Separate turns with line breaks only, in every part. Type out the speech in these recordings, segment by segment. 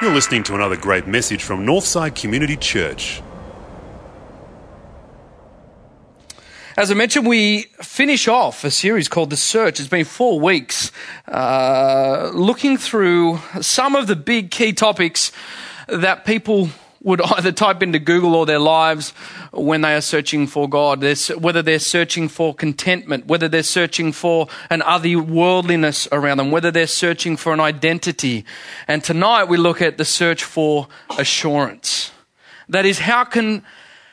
You're listening to another great message from Northside Community Church.
As I mentioned, we finish off a series called The Search. It's been four weeks uh, looking through some of the big key topics that people would either type into Google or their lives when they are searching for God. They're, whether they're searching for contentment, whether they're searching for an otherworldliness around them, whether they're searching for an identity. And tonight we look at the search for assurance. That is, how can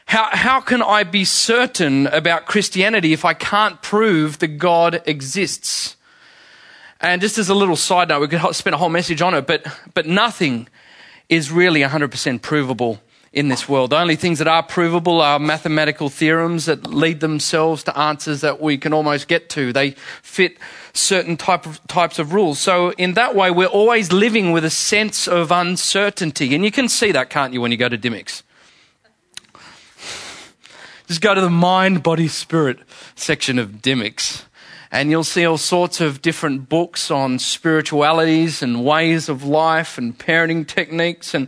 how, how can I be certain about Christianity if I can't prove that God exists? And just as a little side note, we could spend a whole message on it, but, but nothing is really 100% provable in this world. The only things that are provable are mathematical theorems that lead themselves to answers that we can almost get to. They fit certain type of, types of rules. So in that way, we're always living with a sense of uncertainty. And you can see that, can't you, when you go to Dymocks? Just go to the mind, body, spirit section of Dymocks, and you'll see all sorts of different books on spiritualities and ways of life and parenting techniques. And,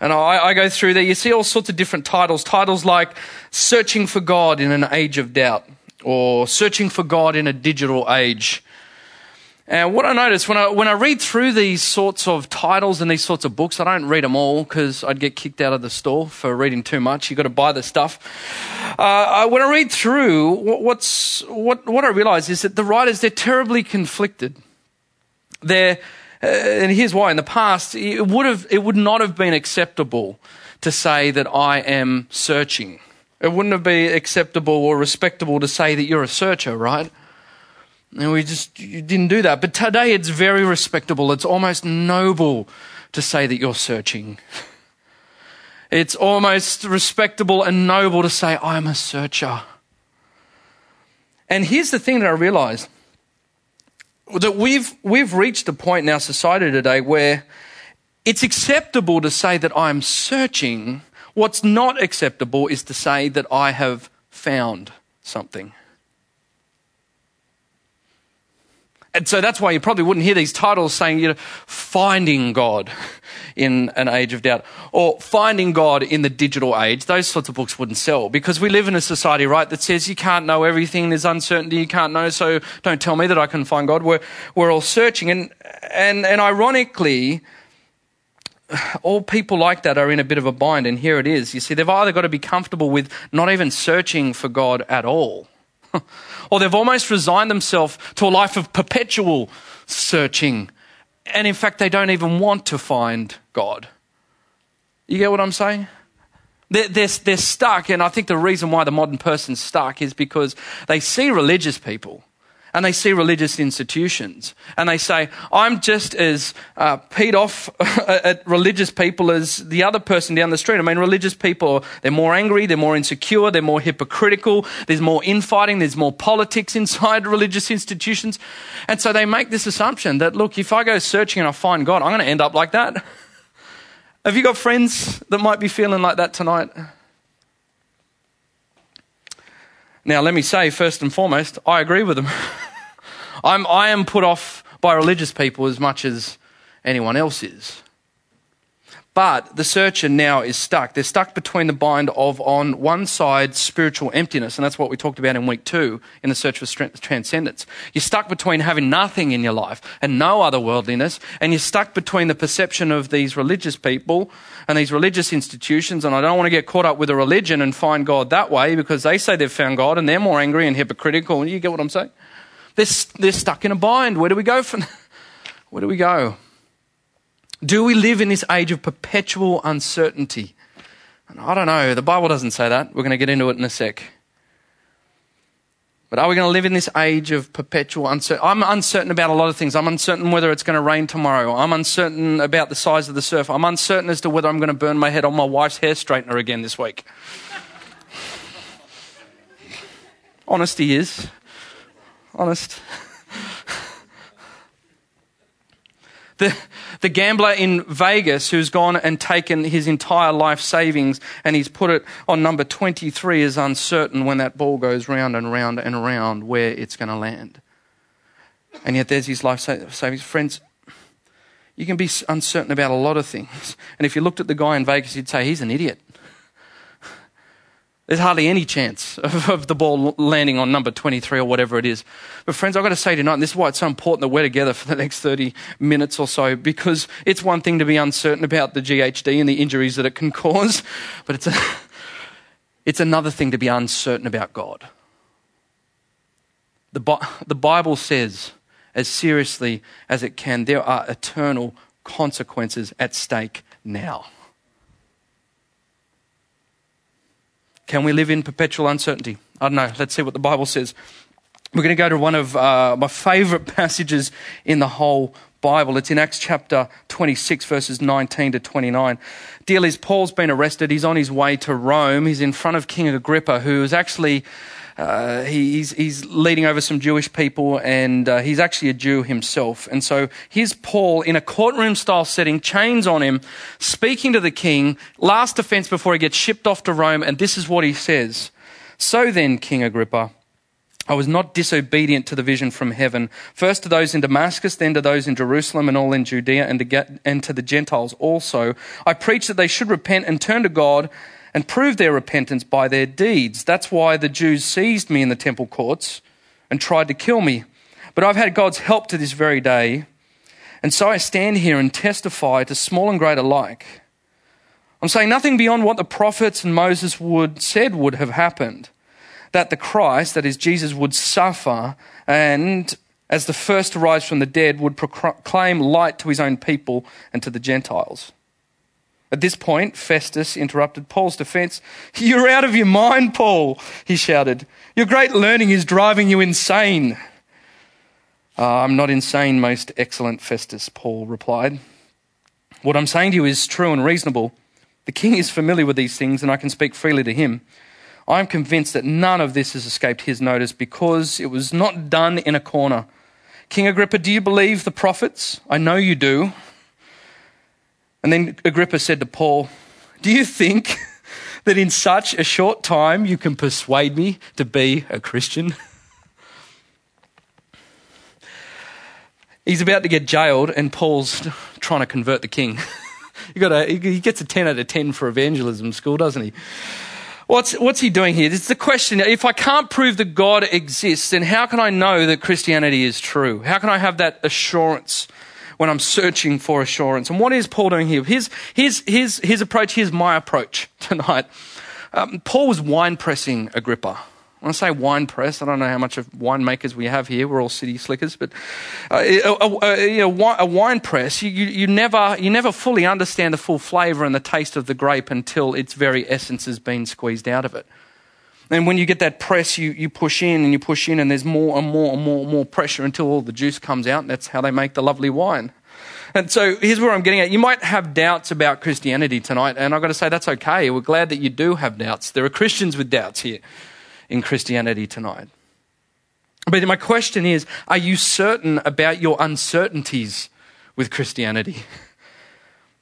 and I, I go through there. You see all sorts of different titles. Titles like Searching for God in an Age of Doubt or Searching for God in a Digital Age. And what I notice when I, when I read through these sorts of titles and these sorts of books, I don't read them all because I'd get kicked out of the store for reading too much. You've got to buy the stuff. Uh, when I read through, what's, what, what I realize is that the writers, they're terribly conflicted. They're, uh, and here's why. In the past, it would, have, it would not have been acceptable to say that I am searching. It wouldn't have been acceptable or respectable to say that you're a searcher, right? And we just didn't do that. But today it's very respectable. It's almost noble to say that you're searching. It's almost respectable and noble to say, I'm a searcher. And here's the thing that I realized that we've, we've reached a point in our society today where it's acceptable to say that I'm searching. What's not acceptable is to say that I have found something. And so that's why you probably wouldn't hear these titles saying, you know, finding God in an age of doubt or finding God in the digital age. Those sorts of books wouldn't sell because we live in a society, right, that says you can't know everything. There's uncertainty. You can't know. So don't tell me that I can find God. We're, we're all searching. And, and, and ironically, all people like that are in a bit of a bind. And here it is. You see, they've either got to be comfortable with not even searching for God at all or they've almost resigned themselves to a life of perpetual searching. And in fact, they don't even want to find God. You get what I'm saying? They're, they're, they're stuck, and I think the reason why the modern person's stuck is because they see religious people and they see religious institutions and they say, I'm just as uh, peed off at religious people as the other person down the street. I mean, religious people, they're more angry, they're more insecure, they're more hypocritical, there's more infighting, there's more politics inside religious institutions. And so they make this assumption that, look, if I go searching and I find God, I'm going to end up like that. Have you got friends that might be feeling like that tonight? Now, let me say, first and foremost, I agree with them. I'm, I am put off by religious people as much as anyone else is. But the searcher now is stuck. They're stuck between the bind of, on one side, spiritual emptiness, and that's what we talked about in week two in the search for transcendence. You're stuck between having nothing in your life and no other worldliness, and you're stuck between the perception of these religious people and these religious institutions, and I don't want to get caught up with a religion and find God that way because they say they've found God and they're more angry and hypocritical. You get what I'm saying? They're, they're stuck in a bind. Where do we go from? Where do we go? Do we live in this age of perpetual uncertainty? And I don't know. The Bible doesn't say that. We're going to get into it in a sec. But are we going to live in this age of perpetual uncertainty? I'm uncertain about a lot of things. I'm uncertain whether it's going to rain tomorrow. I'm uncertain about the size of the surf. I'm uncertain as to whether I'm going to burn my head on my wife's hair straightener again this week. Honesty is. Honest. The, the gambler in Vegas who's gone and taken his entire life savings and he's put it on number 23 is uncertain when that ball goes round and round and round where it's going to land. And yet there's his life saving. Friends, you can be uncertain about a lot of things. And if you looked at the guy in Vegas, you'd say, he's an idiot. There's hardly any chance of, of, the ball landing on number 23 or whatever it is. But, friends, I've got to say tonight, and this is why it's so important that we're together for the next 30 minutes or so, because it's one thing to be uncertain about the GHD and the injuries that it can cause, but it's, a, it's another thing to be uncertain about God. The, the Bible says, as seriously as it can, there are eternal consequences at stake now. Can we live in perpetual uncertainty? I don't know. Let's see what the Bible says. We're going to go to one of uh, my favorite passages in the whole Bible. It's in Acts chapter 26, verses 19 to 29. Dear Paul's been arrested. He's on his way to Rome. He's in front of King Agrippa, who is actually uh, he, he's, he's leading over some Jewish people, and uh, he's actually a Jew himself. And so here's Paul in a courtroom style setting, chains on him, speaking to the king, last defense before he gets shipped off to Rome, and this is what he says So then, King Agrippa, I was not disobedient to the vision from heaven. First to those in Damascus, then to those in Jerusalem and all in Judea, and to, get, and to the Gentiles also. I preached that they should repent and turn to God and prove their repentance by their deeds. That's why the Jews seized me in the temple courts and tried to kill me. But I've had God's help to this very day. And so I stand here and testify to small and great alike. I'm saying nothing beyond what the prophets and Moses would said would have happened. That the Christ, that is Jesus, would suffer and as the first to rise from the dead would proclaim light to his own people and to the Gentiles. At this point, Festus interrupted Paul's defense. You're out of your mind, Paul, he shouted. Your great learning is driving you insane. Uh, I'm not insane, most excellent Festus, Paul replied. What I'm saying to you is true and reasonable. The king is familiar with these things, and I can speak freely to him. I'm convinced that none of this has escaped his notice because it was not done in a corner. King Agrippa, do you believe the prophets? I know you do. And then Agrippa said to Paul, Do you think that in such a short time you can persuade me to be a Christian? He's about to get jailed, and Paul's trying to convert the king. got a, he gets a 10 out of 10 for evangelism school, doesn't he? What's, what's he doing here? It's the question. If I can't prove that God exists, then how can I know that Christianity is true? How can I have that assurance when I'm searching for assurance. And what is Paul doing here? His, his, his, his approach, here's my approach tonight. Um, Paul was wine pressing Agrippa. When I say wine press, I don't know how much of winemakers we have here. We're all city slickers, but uh, a, a, know, a, wine press, you, you, you, never, you never fully understand the full flavour and the taste of the grape until its very essence has been squeezed out of it. And when you get that press, you, you push in and you push in, and there's more and more and more and more pressure until all the juice comes out. And that's how they make the lovely wine. And so here's where I'm getting at. You might have doubts about Christianity tonight, and I've got to say that's okay. We're glad that you do have doubts. There are Christians with doubts here in Christianity tonight. But my question is are you certain about your uncertainties with Christianity?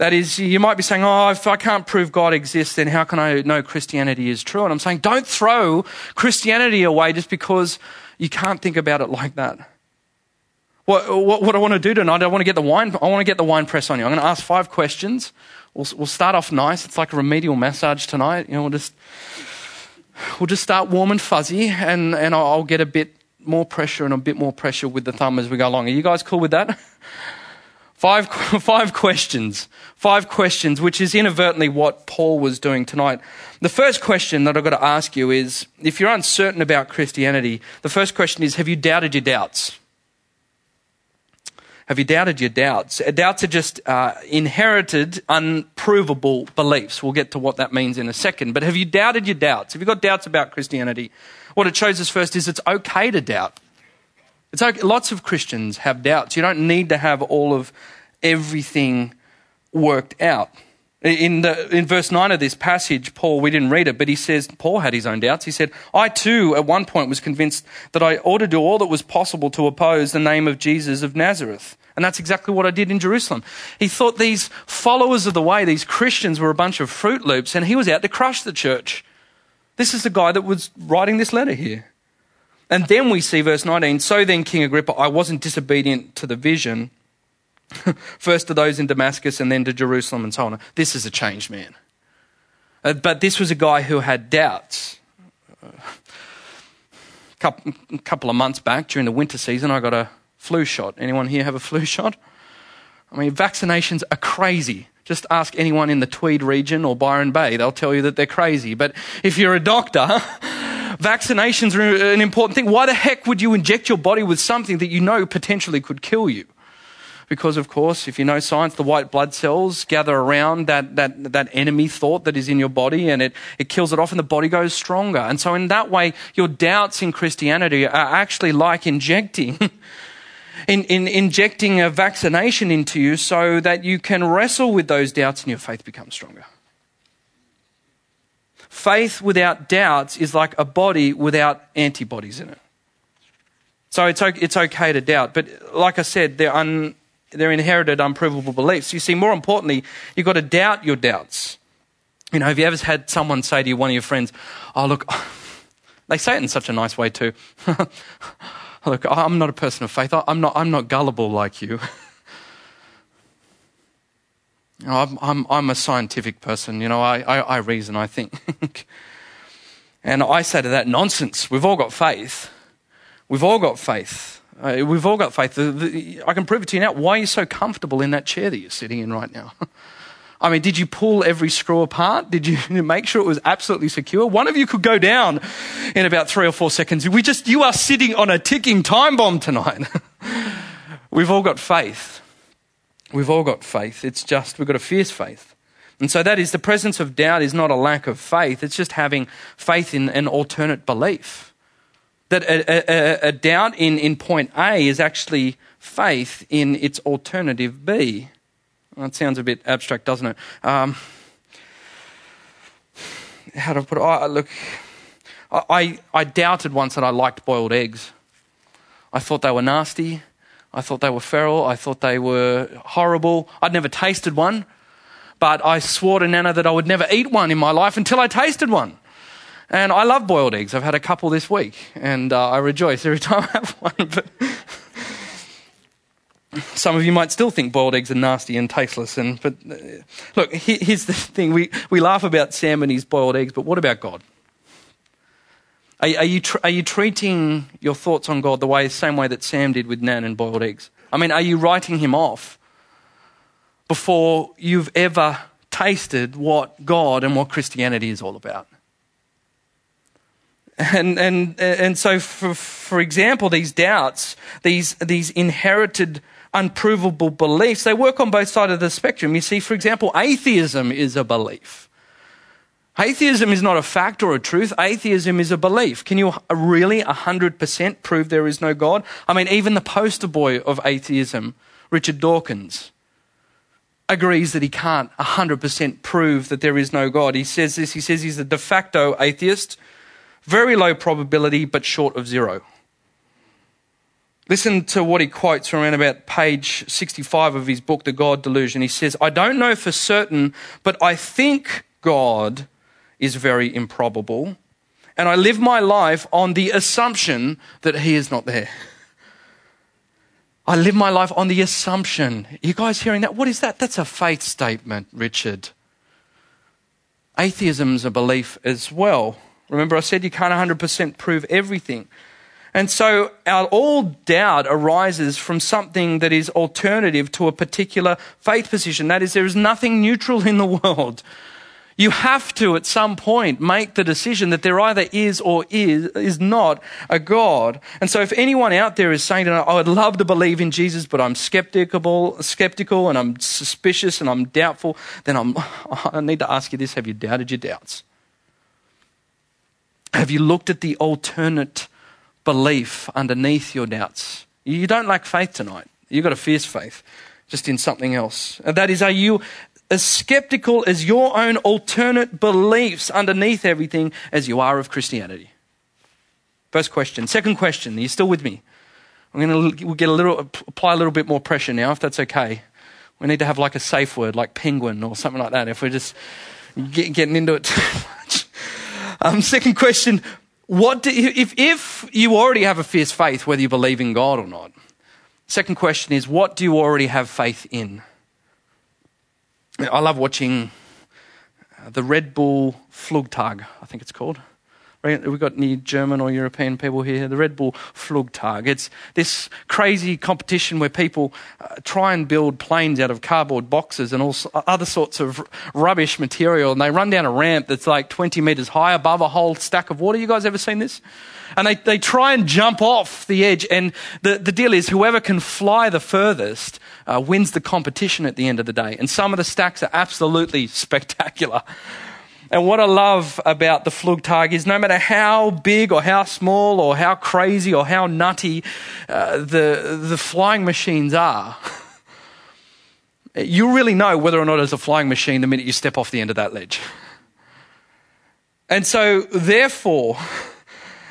That is, you might be saying, oh, if I can't prove God exists, then how can I know Christianity is true? And I'm saying, don't throw Christianity away just because you can't think about it like that. What, what, what I want to do tonight, I want to get the wine, I want to get the wine press on you. I'm going to ask five questions. We'll, we'll start off nice. It's like a remedial massage tonight. You know, we'll just, we'll just start warm and fuzzy and, and I'll get a bit more pressure and a bit more pressure with the thumb as we go along. Are you guys cool with that? Five, five questions. Five questions, which is inadvertently what Paul was doing tonight. The first question that I've got to ask you is if you're uncertain about Christianity, the first question is have you doubted your doubts? Have you doubted your doubts? Doubts are just uh, inherited, unprovable beliefs. We'll get to what that means in a second. But have you doubted your doubts? Have you got doubts about Christianity? What it shows us first is it's okay to doubt. It's okay. Lots of Christians have doubts. You don't need to have all of everything worked out. In, the, in verse 9 of this passage, Paul, we didn't read it, but he says, Paul had his own doubts. He said, I too, at one point, was convinced that I ought to do all that was possible to oppose the name of Jesus of Nazareth. And that's exactly what I did in Jerusalem. He thought these followers of the way, these Christians, were a bunch of Fruit Loops, and he was out to crush the church. This is the guy that was writing this letter here. And then we see verse 19 So then, King Agrippa, I wasn't disobedient to the vision, first to those in Damascus and then to Jerusalem and so on. This is a changed man. Uh, but this was a guy who had doubts. A couple, couple of months back during the winter season, I got a flu shot. Anyone here have a flu shot? I mean, vaccinations are crazy. Just ask anyone in the Tweed region or Byron Bay, they'll tell you that they're crazy. But if you're a doctor, vaccinations are an important thing. Why the heck would you inject your body with something that you know potentially could kill you? Because, of course, if you know science, the white blood cells gather around that, that, that enemy thought that is in your body and it, it kills it off and the body goes stronger. And so, in that way, your doubts in Christianity are actually like injecting in, in injecting a vaccination into you so that you can wrestle with those doubts and your faith becomes stronger. Faith without doubts is like a body without antibodies in it. So it's, it's okay to doubt. But like I said, they're, un, they're inherited, unprovable beliefs. You see, more importantly, you've got to doubt your doubts. You know, have you ever had someone say to you, one of your friends, Oh, look, they say it in such a nice way too. Look, I'm not a person of faith. I'm not, I'm not gullible like you. you know, I'm, I'm, I'm, a scientific person. You know, I, I, I reason, I think. and I say to that, nonsense. We've all got faith. We've all got faith. Uh, we've all got faith. The, the, I can prove it to you now. Why are you so comfortable in that chair that you're sitting in right now? I mean, did you pull every screw apart? Did you make sure it was absolutely secure? One of you could go down in about three or four seconds. We just, you are sitting on a ticking time bomb tonight. We've all got faith. We've all got faith. It's just, we've got a fierce faith. And so that is the presence of doubt is not a lack of faith. It's just having faith in an alternate belief. That a, a, a doubt in, in point A is actually faith in its alternative B. That sounds a bit abstract, doesn't it? Um, how do I put it? Look, I, I doubted once that I liked boiled eggs. I thought they were nasty. I thought they were feral. I thought they were horrible. I'd never tasted one, but I swore to Nana that I would never eat one in my life until I tasted one. And I love boiled eggs. I've had a couple this week, and uh, I rejoice every time I have one. But some of you might still think boiled eggs are nasty and tasteless. And but uh, look, here's the thing: we we laugh about Sam and his boiled eggs, but what about God? Are, are you tr- are you treating your thoughts on God the way same way that Sam did with Nan and boiled eggs? I mean, are you writing him off before you've ever tasted what God and what Christianity is all about? And, and, and so, for, for example, these doubts, these, these inherited unprovable beliefs, they work on both sides of the spectrum. You see, for example, atheism is a belief. Atheism is not a fact or a truth. Atheism is a belief. Can you really 100% prove there is no God? I mean, even the poster boy of atheism, Richard Dawkins, agrees that he can't 100% prove that there is no God. He says this, he says he's a de facto atheist, very low probability, but short of zero. Listen to what he quotes from around about page 65 of his book, The God Delusion. He says, I don't know for certain, but I think God is very improbable. And I live my life on the assumption that he is not there. I live my life on the assumption. You guys hearing that? What is that? That's a faith statement, Richard. Atheism is a belief as well. Remember, I said you can't 100% prove everything. And so our all doubt arises from something that is alternative to a particular faith position. That is, there is nothing neutral in the world. You have to, at some point, make the decision that there either is or is, is not a God. And so if anyone out there is saying, I would love to believe in Jesus, but I'm skeptical, skeptical and I'm suspicious and I'm doubtful, then I'm, I need to ask you this. Have you doubted your doubts? Have you looked at the alternate belief underneath your doubts. You don't lack faith tonight. You've got a fierce faith, just in something else. And that is, are you as skeptical as your own alternate beliefs underneath everything as you are of Christianity? First question. Second question. Are you still with me? I'm going to we'll get a little, apply a little bit more pressure now, if that's okay. We need to have like a safe word, like penguin or something like that, if we're just get, getting into it too much. Um, second question what do, if, if you already have a fierce faith, whether you believe in God or not? Second question is, what do you already have faith in? I love watching the Red Bull Flugtag, I think it's called. We've got any German or European people here. The Red Bull Flugtag. It's this crazy competition where people uh, try and build planes out of cardboard boxes and all other sorts of rubbish material. And they run down a ramp that's like 20 meters high above a whole stack of water. You guys ever seen this? And they, they try and jump off the edge. And the, the deal is whoever can fly the furthest uh, wins the competition at the end of the day. And some of the stacks are absolutely spectacular. And what I love about the Flugtag is no matter how big or how small or how crazy or how nutty uh, the, the flying machines are, you really know whether or not it's a flying machine the minute you step off the end of that ledge. And so, therefore,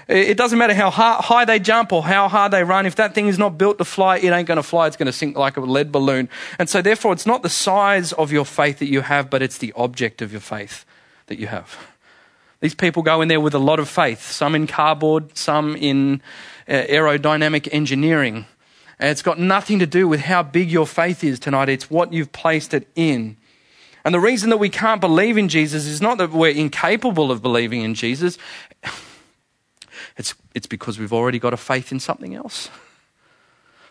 it doesn't matter how high they jump or how hard they run. If that thing is not built to fly, it ain't going to fly. It's going to sink like a lead balloon. And so, therefore, it's not the size of your faith that you have, but it's the object of your faith that you have. These people go in there with a lot of faith, some in cardboard, some in uh, aerodynamic engineering. And it's got nothing to do with how big your faith is tonight, it's what you've placed it in. And the reason that we can't believe in Jesus is not that we're incapable of believing in Jesus, it's, it's because we've already got a faith in something else.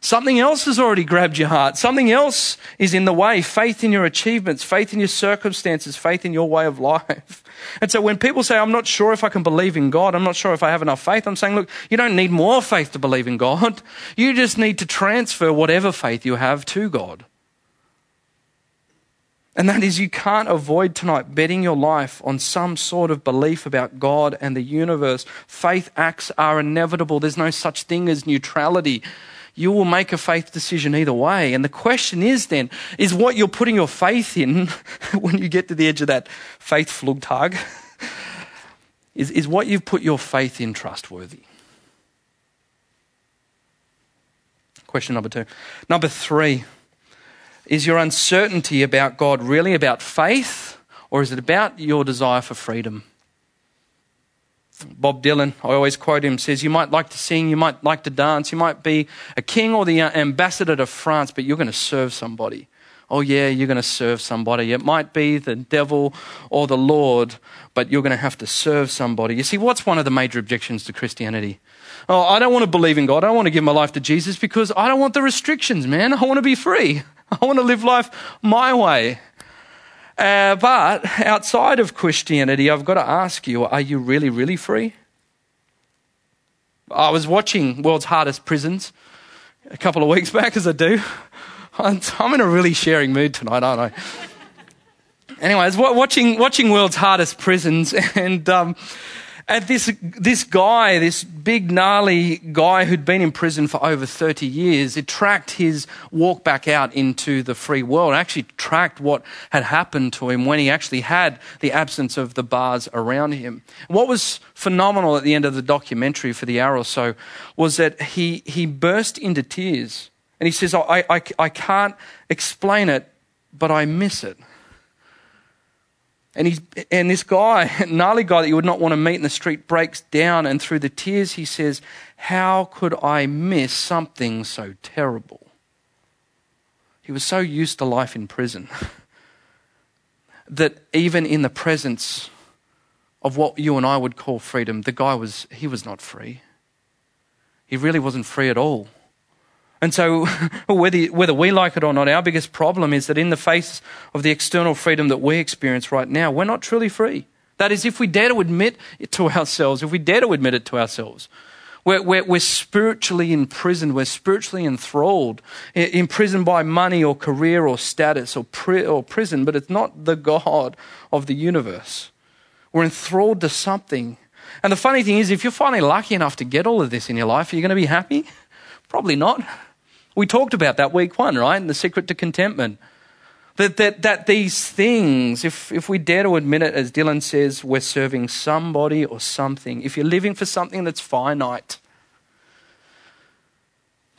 Something else has already grabbed your heart. Something else is in the way. Faith in your achievements, faith in your circumstances, faith in your way of life. And so when people say, I'm not sure if I can believe in God, I'm not sure if I have enough faith, I'm saying, look, you don't need more faith to believe in God. You just need to transfer whatever faith you have to God. And that is, you can't avoid tonight betting your life on some sort of belief about God and the universe. Faith acts are inevitable. There's no such thing as neutrality you will make a faith decision either way. And the question is then, is what you're putting your faith in when you get to the edge of that faith flugtag, is, is what you've put your faith in trustworthy? Question number two. Number three, is your uncertainty about God really about faith or is it about your desire for freedom? Bob Dylan, I always quote him, says, You might like to sing, you might like to dance, you might be a king or the uh, ambassador to France, but you're going to serve somebody. Oh, yeah, you're going to serve somebody. It might be the devil or the Lord, but you're going to have to serve somebody. You see, what's one of the major objections to Christianity? Oh, I don't want to believe in God. I don't want to give my life to Jesus because I don't want the restrictions, man. I want to be free. I want to live life my way. Uh, but outside of Christianity, I've got to ask you are you really, really free? I was watching World's Hardest Prisons a couple of weeks back, as I do. I'm in a really sharing mood tonight, aren't I? Anyways, watching, watching World's Hardest Prisons, and um, and this, this guy, this big, gnarly guy who'd been in prison for over 30 years, it tracked his walk back out into the free world, actually tracked what had happened to him when he actually had the absence of the bars around him. What was phenomenal at the end of the documentary for the hour or so was that he, he burst into tears. And he says, I, I, I can't explain it, but I miss it. And, he's, and this guy, gnarly guy that you would not want to meet in the street, breaks down and through the tears he says, How could I miss something so terrible? He was so used to life in prison that even in the presence of what you and I would call freedom, the guy was, he was not free. He really wasn't free at all. And so, whether, whether we like it or not, our biggest problem is that in the face of the external freedom that we experience right now, we're not truly free. That is, if we dare to admit it to ourselves, if we dare to admit it to ourselves, we're, we're, we're spiritually imprisoned, we're spiritually enthralled, imprisoned by money or career or status or, pri- or prison, but it's not the God of the universe. We're enthralled to something. And the funny thing is, if you're finally lucky enough to get all of this in your life, are you going to be happy? Probably not. We talked about that week one, right? The secret to contentment. That, that, that these things, if, if we dare to admit it, as Dylan says, we're serving somebody or something. If you're living for something that's finite,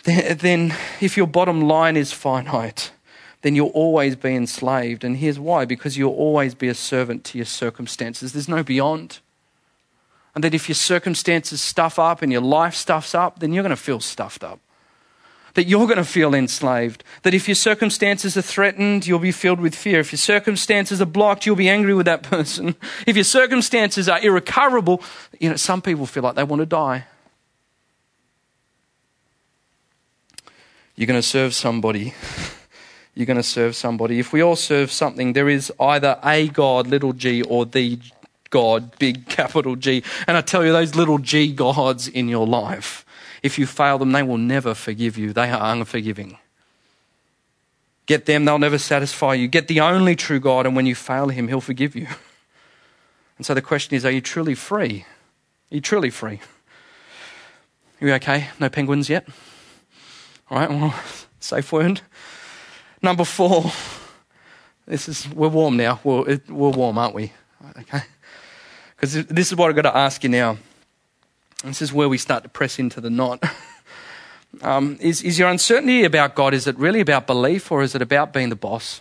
then, then if your bottom line is finite, then you'll always be enslaved. And here's why because you'll always be a servant to your circumstances. There's no beyond. And that if your circumstances stuff up and your life stuffs up, then you're going to feel stuffed up. That you're going to feel enslaved. That if your circumstances are threatened, you'll be filled with fear. If your circumstances are blocked, you'll be angry with that person. If your circumstances are irrecoverable, you know, some people feel like they want to die. You're going to serve somebody. You're going to serve somebody. If we all serve something, there is either a God, little g, or the God, big capital G. And I tell you, those little g gods in your life, if you fail them, they will never forgive you. They are unforgiving. Get them, they'll never satisfy you. Get the only true God, and when you fail Him, He'll forgive you. And so the question is are you truly free? Are you truly free? Are you okay? No penguins yet? All right, well, safe word. Number four. This is, we're warm now. We're, we're warm, aren't we? Okay. Because this is what I've got to ask you now. This is where we start to press into the knot. Um, is, is your uncertainty about God, is it really about belief or is it about being the boss?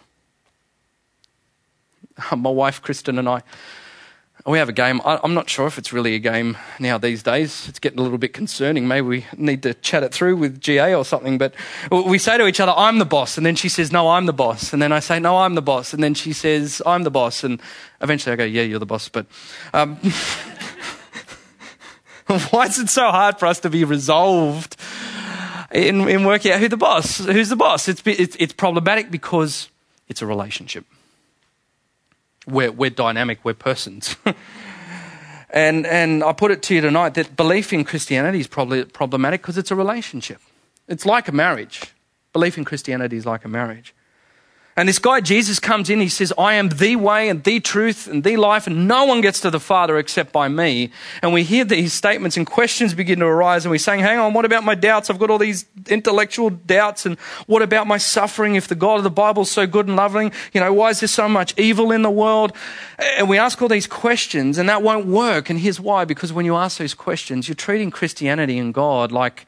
My wife, Kristen, and I, we have a game. I, am not sure if it's really a game now these days. It's getting a little bit concerning. Maybe we need to chat it through with GA or something. But we say to each other, I'm the boss. And then she says, No, I'm the boss. And then I say, No, I'm the boss. And then she says, I'm the boss. And eventually I go, Yeah, you're the boss. But um, why is it so hard for us to be resolved in, in working out who the boss? Who's the boss? It's, it's, it's problematic because it's a relationship. We're, we're dynamic, we're persons. and, and I put it to you tonight that belief in Christianity is probably problematic because it's a relationship. It's like a marriage. Belief in Christianity is like a marriage. And this guy, Jesus, comes in. He says, I am the way and the truth and the life, and no one gets to the Father except by me. And we hear these statements, and questions begin to arise. And we're saying, Hang on, what about my doubts? I've got all these intellectual doubts. And what about my suffering? If the God of the Bible is so good and loving, you know, why is there so much evil in the world? And we ask all these questions, and that won't work. And here's why because when you ask those questions, you're treating Christianity and God like,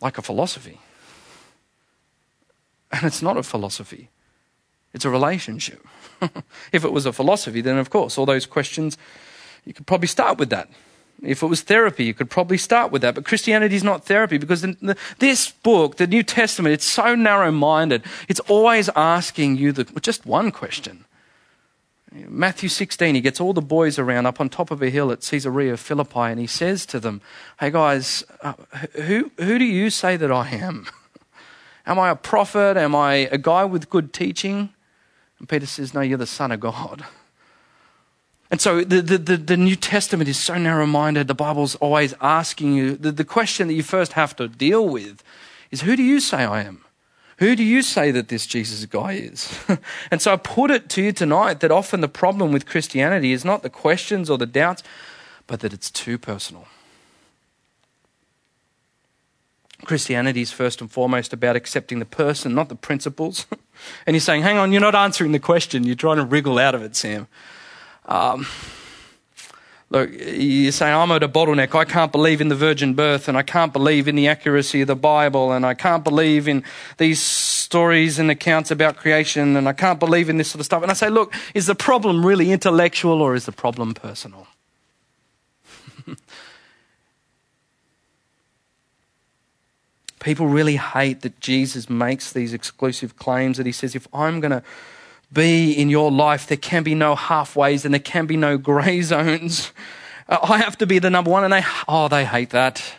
like a philosophy. And it's not a philosophy, it's a relationship. if it was a philosophy, then of course, all those questions, you could probably start with that. If it was therapy, you could probably start with that. But Christianity is not therapy because this book, the New Testament, it's so narrow minded. It's always asking you the, just one question. Matthew 16, he gets all the boys around up on top of a hill at Caesarea Philippi and he says to them, Hey guys, uh, who, who do you say that I am? Am I a prophet? Am I a guy with good teaching? And Peter says, No, you're the Son of God. And so the, the, the, New Testament is so narrow minded. The Bible's always asking you the, the question that you first have to deal with is who do you say I am? Who do you say that this Jesus guy is? and so I put it to you tonight that often the problem with Christianity is not the questions or the doubts, but that it's too personal. Christianity is first and foremost about accepting the person, not the principles. and you're saying, hang on, you're not answering the question. You're trying to wriggle out of it, Sam. Um, look, you're saying, I'm at a bottleneck. I can't believe in the virgin birth, and I can't believe in the accuracy of the Bible, and I can't believe in these stories and accounts about creation, and I can't believe in this sort of stuff. And I say, look, is the problem really intellectual or is the problem personal? People really hate that Jesus makes these exclusive claims that he says, if I'm going to be in your life, there can be no halfways and there can be no grey zones. I have to be the number one. And they, oh, they hate that.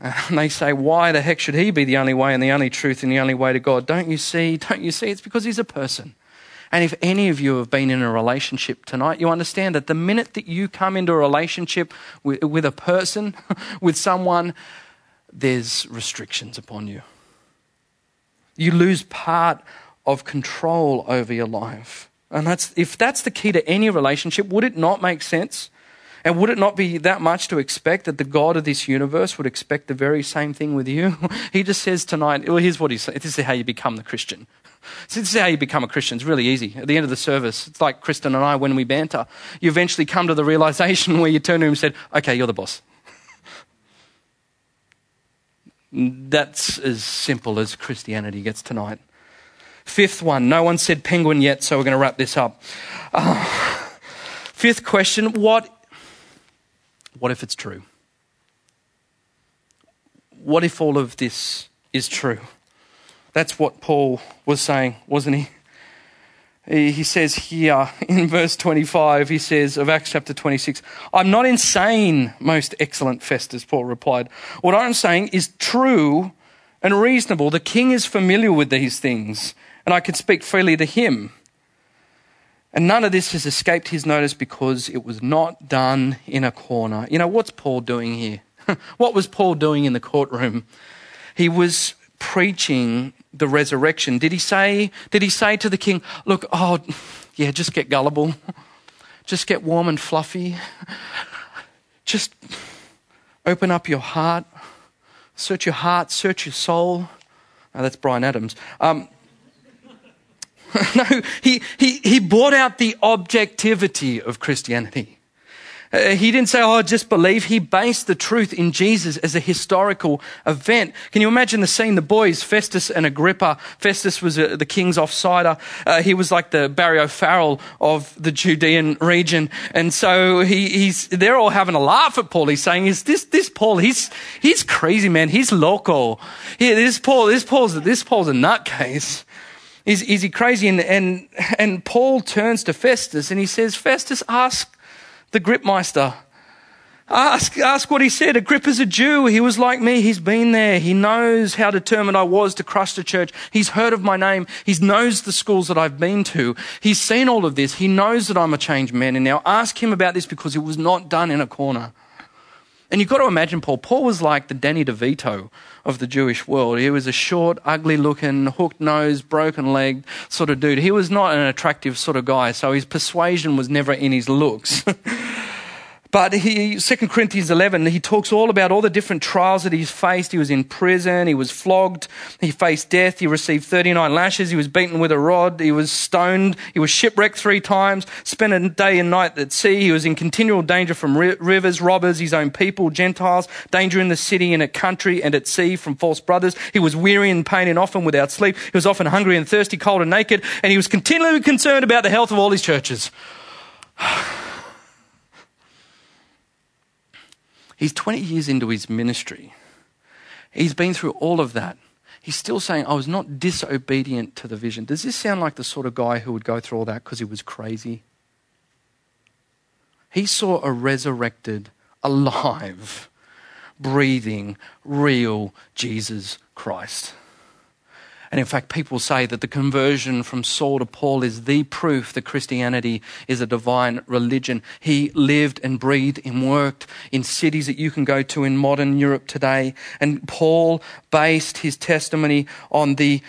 And they say, why the heck should he be the only way and the only truth and the only way to God? Don't you see? Don't you see? It's because he's a person. And if any of you have been in a relationship tonight, you understand that the minute that you come into a relationship with, with a person, with someone, there's restrictions upon you. You lose part of control over your life. And that's, if that's the key to any relationship, would it not make sense? And would it not be that much to expect that the God of this universe would expect the very same thing with you? he just says tonight, well, here's what he says. This is how you become the Christian. So this is how you become a Christian. It's really easy. At the end of the service, it's like Kristen and I when we banter. You eventually come to the realization where you turn to him and said, okay, you're the boss. That's as simple as Christianity gets tonight. Fifth one, no one said penguin yet, so we're going to wrap this up. Uh, Fifth question what, what if it's true? What if all of this is true? That's what Paul was saying, wasn't he? He says here in verse 25, he says of Acts chapter 26, I'm not insane, most excellent Festus, Paul replied. What I'm saying is true and reasonable. The king is familiar with these things, and I can speak freely to him. And none of this has escaped his notice because it was not done in a corner. You know, what's Paul doing here? what was Paul doing in the courtroom? He was preaching the resurrection. Did he say, did he say to the king, look, oh, yeah, just get gullible. Just get warm and fluffy. Just open up your heart. Search your heart, search your soul. That's Bryan Adams. Um, no, he, he, he brought out the objectivity of Christianity. Uh, he didn't say, oh, just believe. He based the truth in Jesus as a historical event. Can you imagine the scene? The boys, Festus and Agrippa. Festus was uh, the king's offsider. Uh, he was like the Barry O'Farrell of the Judean region. And so he, he's, they're all having a laugh at Paul. He's saying, is this, this Paul, he's, he's crazy, man. He's local. Yeah, this Paul, this Paul's, this Paul's a nutcase. Is, is he crazy? And, and, and Paul turns to Festus and he says, Festus, ask the Gripmeister. Ask, ask what he said. Agrippa's a Jew. He was like me. He's been there. He knows how determined I was to crush the church. He's heard of my name. He knows the schools that I've been to. He's seen all of this. He knows that I'm a changed man. And now ask him about this because it was not done in a corner. And you've got to imagine Paul. Paul was like the Danny DeVito of the Jewish world. He was a short, ugly looking, hooked nose, broken legged sort of dude. He was not an attractive sort of guy, so his persuasion was never in his looks. But he, 2 Corinthians 11, he talks all about all the different trials that he's faced. He was in prison, he was flogged, he faced death, he received 39 lashes, he was beaten with a rod, he was stoned, he was shipwrecked three times, spent a day and night at sea, he was in continual danger from rivers, robbers, his own people, Gentiles, danger in the city and at country and at sea from false brothers. He was weary and pain and often without sleep. He was often hungry and thirsty, cold and naked, and he was continually concerned about the health of all his churches. He's 20 years into his ministry. He's been through all of that. He's still saying, I was not disobedient to the vision. Does this sound like the sort of guy who would go through all that because he was crazy? He saw a resurrected, alive, breathing, real Jesus Christ. And in fact, people say that the conversion from Saul to Paul is the proof that Christianity is a divine religion. He lived and breathed and worked in cities that you can go to in modern Europe today. And Paul based his testimony on the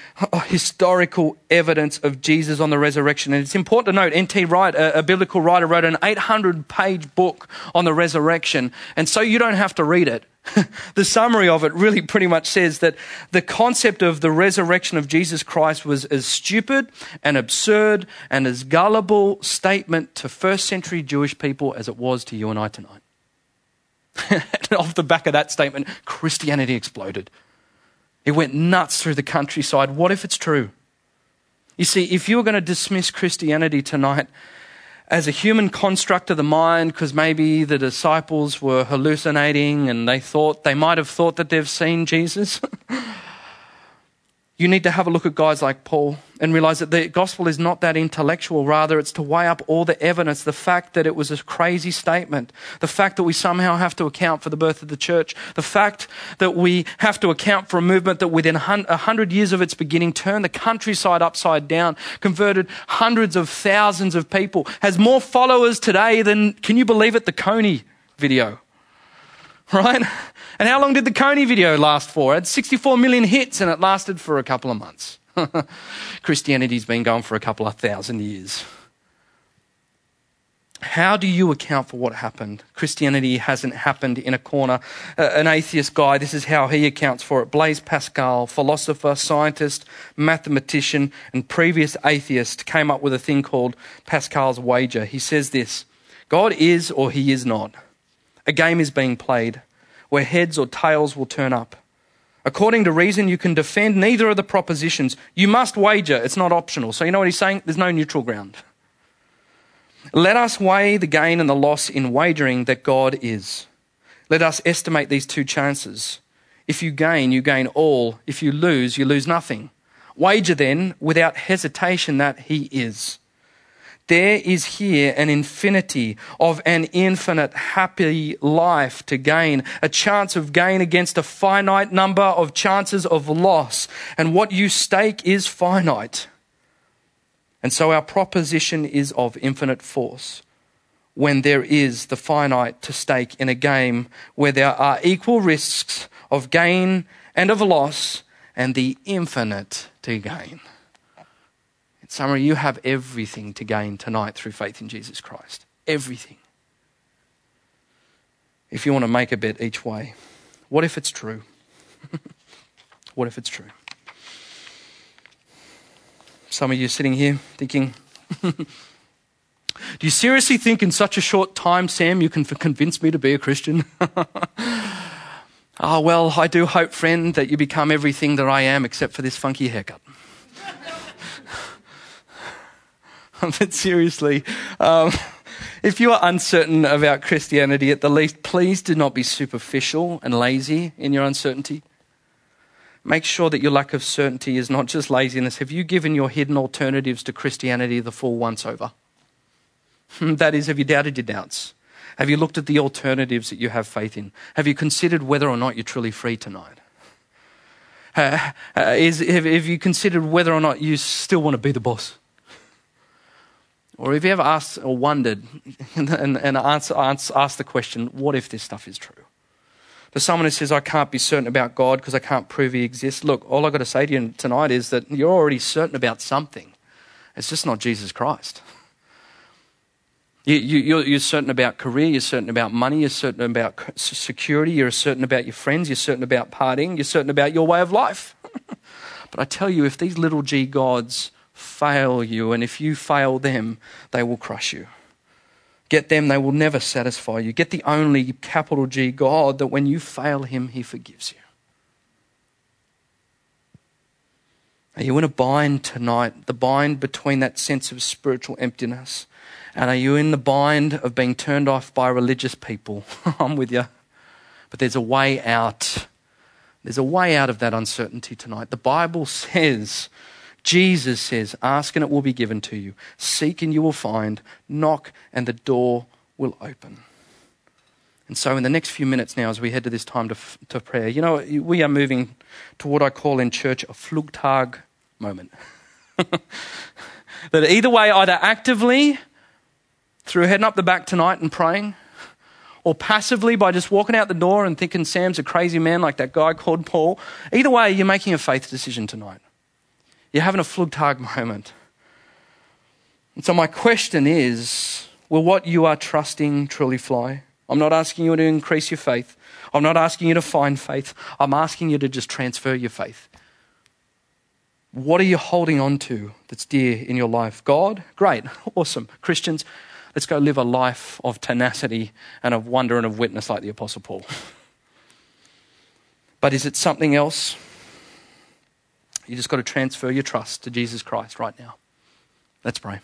historical evidence of Jesus on the resurrection. And it's important to note, N.T. Wright, a, biblical writer, wrote an 800 page book on the resurrection. And so you don't have to read it. the summary of it really pretty much says that the concept of the resurrection of Jesus Christ was as stupid and absurd and as gullible statement to first century Jewish people as it was to you and I tonight. off the back of that statement, Christianity exploded. It went nuts through the countryside. What if it's true? You see, if you're going to dismiss Christianity tonight, as a human construct of the mind because maybe the disciples were hallucinating and they thought they might have thought that they've seen Jesus. you need to have a look at guys like Paul and realize that the gospel is not that intellectual. Rather, it's to weigh up all the evidence, the fact that it was a crazy statement, the fact that we somehow have to account for the birth of the church, the fact that we have to account for a movement that within a hundred years of its beginning turned the countryside upside down, converted hundreds of thousands of people, has more followers today than, can you believe it, the Kony video? Right? And how long did the Kony video last for? It had 64 million hits and it lasted for a couple of months. Christianity's been going for a couple of thousand years. How do you account for what happened? Christianity hasn't happened in a corner. Uh, an atheist guy, this is how he accounts for it. Blaise Pascal, philosopher, scientist, mathematician, and previous atheist, came up with a thing called Pascal's wager. He says this God is or he is not. A game is being played where heads or tails will turn up. According to reason, you can defend neither of the propositions. You must wager, it's not optional. So, you know what he's saying? There's no neutral ground. Let us weigh the gain and the loss in wagering that God is. Let us estimate these two chances. If you gain, you gain all. If you lose, you lose nothing. Wager then, without hesitation, that He is. There is here an infinity of an infinite happy life to gain, a chance of gain against a finite number of chances of loss. And what you stake is finite. And so our proposition is of infinite force when there is the finite to stake in a game where there are equal risks of gain and of loss and the infinite to gain. Summary, you have everything to gain tonight through faith in Jesus Christ. Everything. If you want to make a bet each way, what if it's true? what if it's true? Some of you sitting here thinking, Do you seriously think in such a short time, Sam, you can convince me to be a Christian? oh, well, I do hope, friend, that you become everything that I am except for this funky haircut. but seriously, um, if you are uncertain about Christianity at the least, please do not be superficial and lazy in your uncertainty. Make sure that your lack of certainty is not just laziness. Have you given your hidden alternatives to Christianity the full once over? that is, have you doubted your doubts? Have you looked at the alternatives that you have faith in? Have you considered whether or not you're truly free tonight? Uh, uh, is, have, have you considered whether or not you still want to be the boss? Or have you ever asked or wondered and, and, asked, asked the question, what if this stuff is true? To someone who says, I can't be certain about God because I can't prove he exists, look, all I've got to say to you tonight is that you're already certain about something. It's just not Jesus Christ. You, you, you're certain about career, you're certain about money, you're certain about security, you're certain about your friends, you're certain about partying, you're certain about your way of life. but I tell you, if these little g gods fail you, and if you fail them, they will crush you. Get them, they will never satisfy you. Get the only capital G God that when you fail him, he forgives you. Are you in a bind tonight? The bind between that sense of spiritual emptiness. And are you in the bind of being turned off by religious people? I'm with you. But there's a way out. There's a way out of that uncertainty tonight. The Bible says Jesus says, Ask and it will be given to you. Seek and you will find. Knock and the door will open. And so, in the next few minutes now, as we head to this time to, to prayer, you know, we are moving to what I call in church a Flugtag moment. that either way, either actively through heading up the back tonight and praying, or passively by just walking out the door and thinking Sam's a crazy man like that guy called Paul. Either way, you're making a faith decision tonight. You're having a Flugtag moment. And so, my question is will what you are trusting truly fly? I'm not asking you to increase your faith. I'm not asking you to find faith. I'm asking you to just transfer your faith. What are you holding on to that's dear in your life? God? Great. Awesome. Christians, let's go live a life of tenacity and of wonder and of witness like the Apostle Paul. But is it something else? You just got to transfer your trust to Jesus Christ right now. Let's pray.